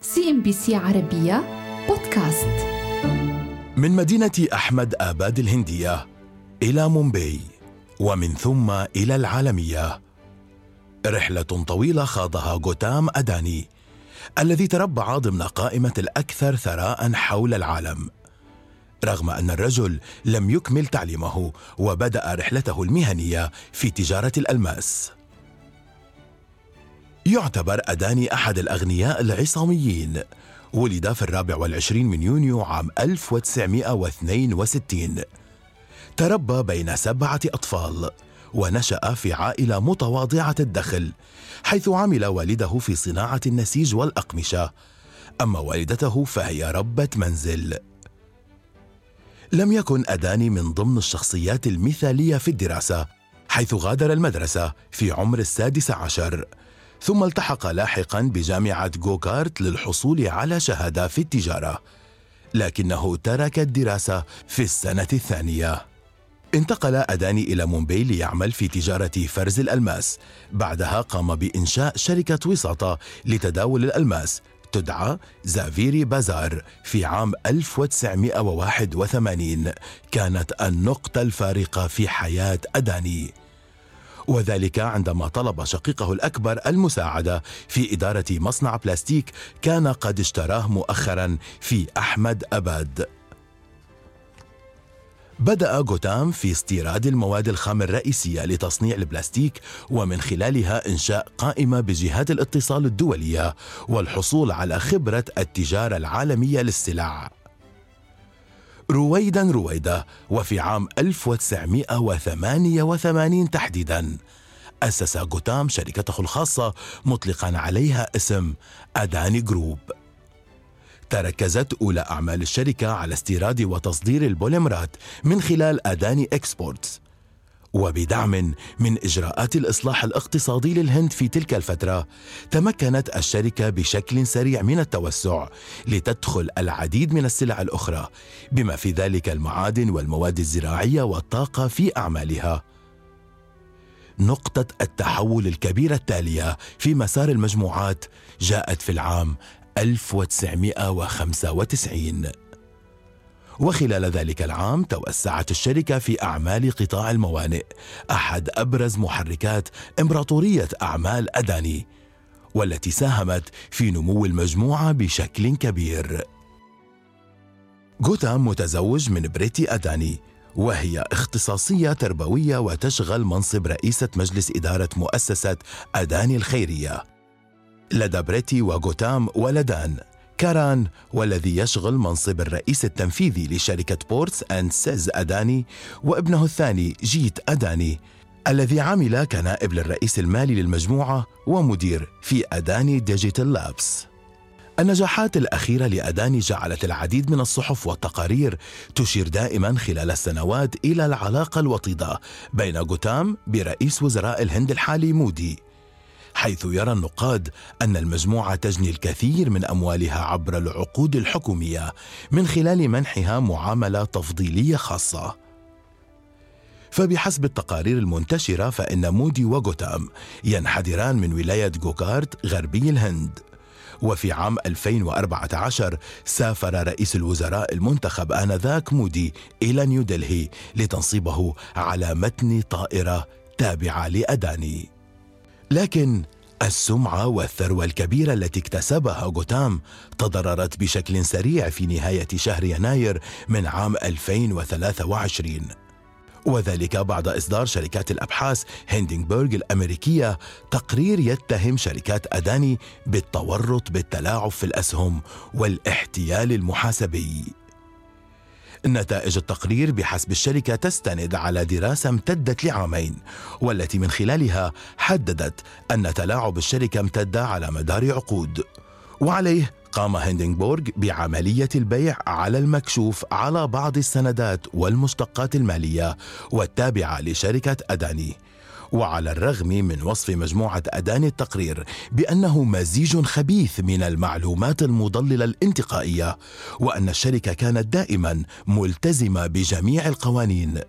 CNBC عربية بودكاست. من مدينة أحمد آباد الهندية إلى مومباي ومن ثم إلى العالمية. رحلة طويلة خاضها غوتام أداني الذي تربع ضمن قائمة الأكثر ثراء حول العالم. رغم أن الرجل لم يكمل تعليمه وبدأ رحلته المهنية في تجارة الألماس. يعتبر أداني أحد الأغنياء العصاميين. ولد في الرابع والعشرين من يونيو عام 1962 تربى بين سبعة أطفال ونشأ في عائلة متواضعة الدخل حيث عمل والده في صناعة النسيج والأقمشة. أما والدته فهي ربة منزل. لم يكن أداني من ضمن الشخصيات المثالية في الدراسة حيث غادر المدرسة في عمر السادس عشر. ثم التحق لاحقا بجامعة جوجارات للحصول على شهادة في التجارة لكنه ترك الدراسة في السنة الثانية. انتقل أداني إلى مومباي ليعمل في تجارة فرز الألماس. بعدها قام بإنشاء شركة وساطة لتداول الألماس تدعى زافيري بازار في عام 1981 كانت النقطة الفارقة في حياة أداني. وذلك عندما طلب شقيقه الأكبر المساعدة في إدارة مصنع بلاستيك كان قد اشتراه مؤخرا في أحمد أباد بدأ غوتام في استيراد المواد الخام الرئيسية لتصنيع البلاستيك ومن خلالها إنشاء قائمة بجهات الاتصال الدولية والحصول على خبرة التجارة العالمية للسلع. رويدا رويدا وفي عام 1988 تحديدا. أسس غوتام شركته الخاصة مطلقا عليها اسم أداني group. تركزت أولى أعمال الشركة على استيراد وتصدير البوليمرات من خلال أداني exports. وبدعم من إجراءات الإصلاح الاقتصادي للهند في تلك الفترة تمكنت الشركة بشكل سريع من التوسع لتدخل العديد من السلع الأخرى بما في ذلك المعادن والمواد الزراعية والطاقة في أعمالها. نقطة التحول الكبيرة التالية في مسار المجموعات جاءت في العام 1995 وخلال ذلك العام توسعت الشركة في أعمال قطاع الموانئ أحد أبرز محركات إمبراطورية أعمال أداني والتي ساهمت في نمو المجموعة بشكل كبير. غوتام متزوج من بريتي أداني وهي اختصاصية تربوية وتشغل منصب رئيسة مجلس إدارة مؤسسة أداني الخيرية. لدى بريتي وغوتام ولدان. كاران والذي يشغل منصب الرئيس التنفيذي لشركة ports and SEZ أداني وابنه الثاني جيت أداني الذي عمل كنائب للرئيس المالي للمجموعة ومدير في أداني digital labs. النجاحات الأخيرة لأداني جعلت العديد من الصحف والتقارير تشير دائما خلال السنوات إلى العلاقة الوطيدة بين غوتام برئيس وزراء الهند الحالي مودي. حيث يرى النقاد أن المجموعة تجني الكثير من أموالها عبر العقود الحكومية من خلال منحها معاملة تفضيلية خاصة. فبحسب التقارير المنتشرة فإن مودي وغوتام ينحدران من ولاية جوكارت غربي الهند. وفي عام 2014 سافر رئيس الوزراء المنتخب آنذاك مودي إلى نيودلهي لتنصيبه على متن طائرة تابعة لأداني. لكن السمعة والثروة الكبيرة التي اكتسبها غوتام تضررت بشكل سريع في نهاية شهر يناير من عام 2023 وذلك بعد إصدار شركات الأبحاث هيندنبرغ الأمريكية تقرير يتهم شركات أداني بالتورط بالتلاعب في الأسهم والاحتيال المحاسبي. نتائج التقرير بحسب الشركة تستند على دراسة امتدت لعامين والتي من خلالها حددت أن تلاعب الشركة امتد على مدار عقود. وعليه قام هيندنبورغ بعملية البيع على المكشوف على بعض السندات والمشتقات المالية والتابعة لشركة أداني. وعلى الرغم من وصف مجموعة أداني التقرير بأنه مزيج خبيث من المعلومات المضللة الانتقائية وأن الشركة كانت دائما ملتزمة بجميع القوانين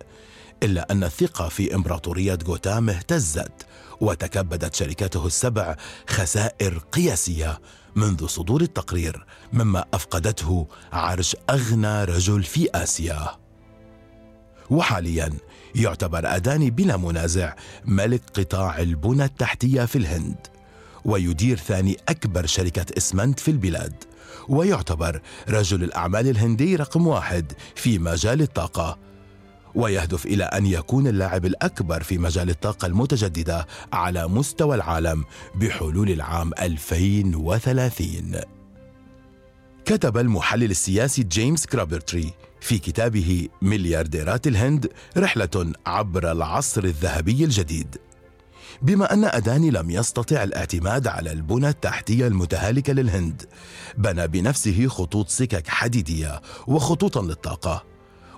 إلا أن الثقة في إمبراطورية غوتام اهتزت وتكبدت شركته السبع خسائر قياسية منذ صدور التقرير مما أفقدته عرش أغنى رجل في آسيا. وحاليا يعتبر أداني بلا منازع ملك قطاع البنى التحتية في الهند ويدير ثاني أكبر شركة إسمنت في البلاد ويعتبر رجل الأعمال الهندي رقم واحد في مجال الطاقة ويهدف إلى أن يكون اللاعب الأكبر في مجال الطاقة المتجددة على مستوى العالم بحلول العام 2030 كتب المحلل السياسي جيمس كرابرتري في كتابه مليارديرات الهند رحلة عبر العصر الذهبي الجديد. بما أن أداني لم يستطع الاعتماد على البنى التحتية المتهالكة للهند بنى بنفسه خطوط سكك حديدية وخطوطا للطاقة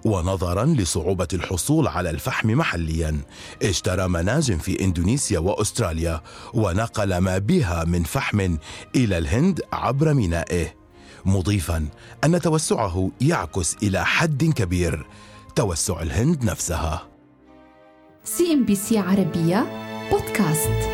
ونظرا لصعوبة الحصول على الفحم محليا. اشترى مناجم في إندونيسيا وأستراليا ونقل ما بها من فحم إلى الهند عبر مينائه. مضيفا أن توسعه يعكس إلى حد كبير. توسع الهند نفسها. CNBC عربية بودكاست.